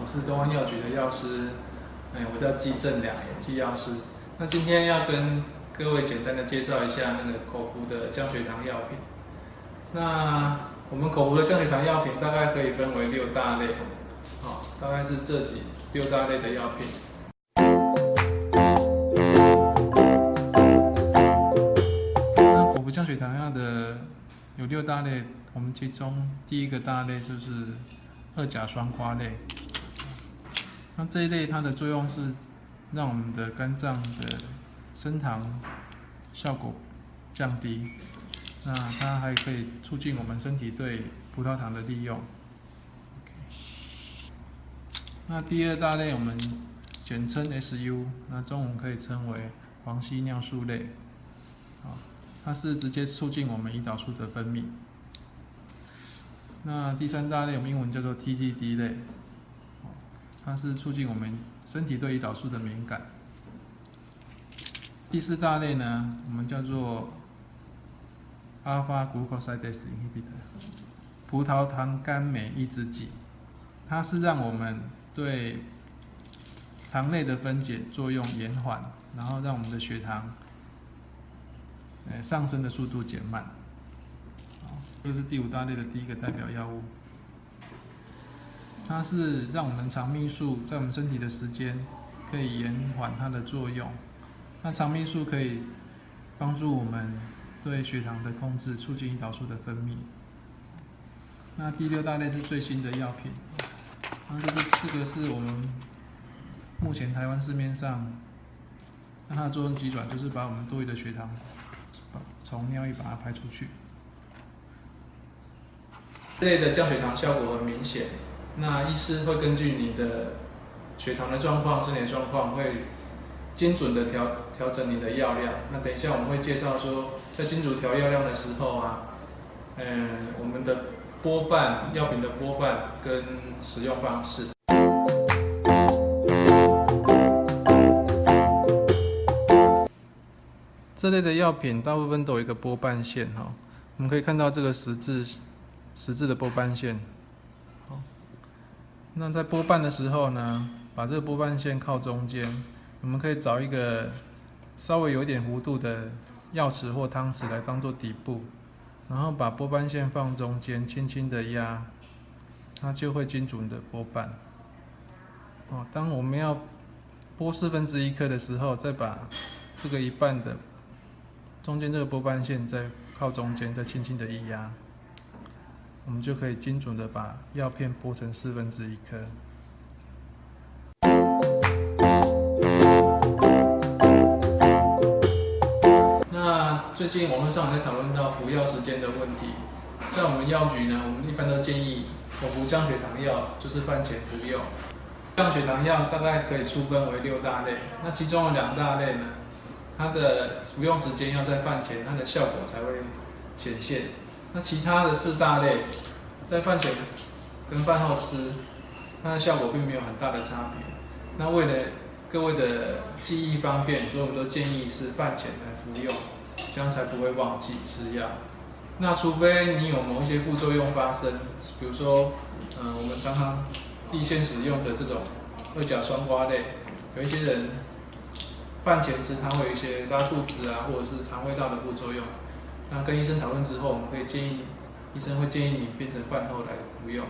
我是东安药局的药师，哎，我叫季正良，季药师。那今天要跟各位简单的介绍一下那个口服的降血糖药品。那我们口服的降血糖药品大概可以分为六大类，好，大概是这几六大类的药品。那口服降血糖药的有六大类，我们其中第一个大类就是二甲双胍类。那这一类它的作用是让我们的肝脏的升糖效果降低，那它还可以促进我们身体对葡萄糖的利用。那第二大类我们简称 SU，那中文可以称为黄烯尿素类，啊，它是直接促进我们胰岛素的分泌。那第三大类我们英文叫做 TTD 类。它是促进我们身体对胰岛素的敏感。第四大类呢，我们叫做 alpha glucosidase inhibitor，葡萄糖苷酶抑制剂。它是让我们对糖类的分解作用延缓，然后让我们的血糖呃上升的速度减慢。这是第五大类的第一个代表药物。它是让我们肠泌素在我们身体的时间可以延缓它的作用。那肠泌素可以帮助我们对血糖的控制，促进胰岛素的分泌。那第六大类是最新的药品，那这是这个是我们目前台湾市面上，那它的作用机转就是把我们多余的血糖从尿液把它排出去。这类的降血糖效果很明显。那医师会根据你的血糖的状况、身体状况，会精准的调调整你的药量。那等一下我们会介绍说，在精准调药量的时候啊，嗯，我们的波瓣药品的波瓣跟使用方式。这类的药品大部分都有一个波瓣线哈，我们可以看到这个十字十字的波瓣线。那在拨瓣的时候呢，把这个拨瓣线靠中间，我们可以找一个稍微有点弧度的药匙或汤匙来当做底部，然后把拨瓣线放中间，轻轻的压，它就会精准的拨瓣。哦，当我们要拨四分之一颗的时候，再把这个一半的中间这个拨瓣线再靠中间，再轻轻的一压。我们就可以精准的把药片剥成四分之一颗。那最近网络上在讨论到服药时间的问题，在我们药局呢，我们一般都建议口服降血糖药就是饭前服用。降血糖药大概可以粗分为六大类，那其中有两大类呢，它的服用时间要在饭前，它的效果才会显现。那其他的四大类，在饭前跟饭后吃，它的效果并没有很大的差别。那为了各位的记忆方便，所以我们都建议是饭前来服用，这样才不会忘记吃药。那除非你有某一些副作用发生，比如说，嗯，我们常常地线使用的这种二甲双胍类，有一些人饭前吃，它会有一些拉肚子啊，或者是肠胃道的副作用。那跟医生讨论之后，我们可以建议医生会建议你变成饭后来服用。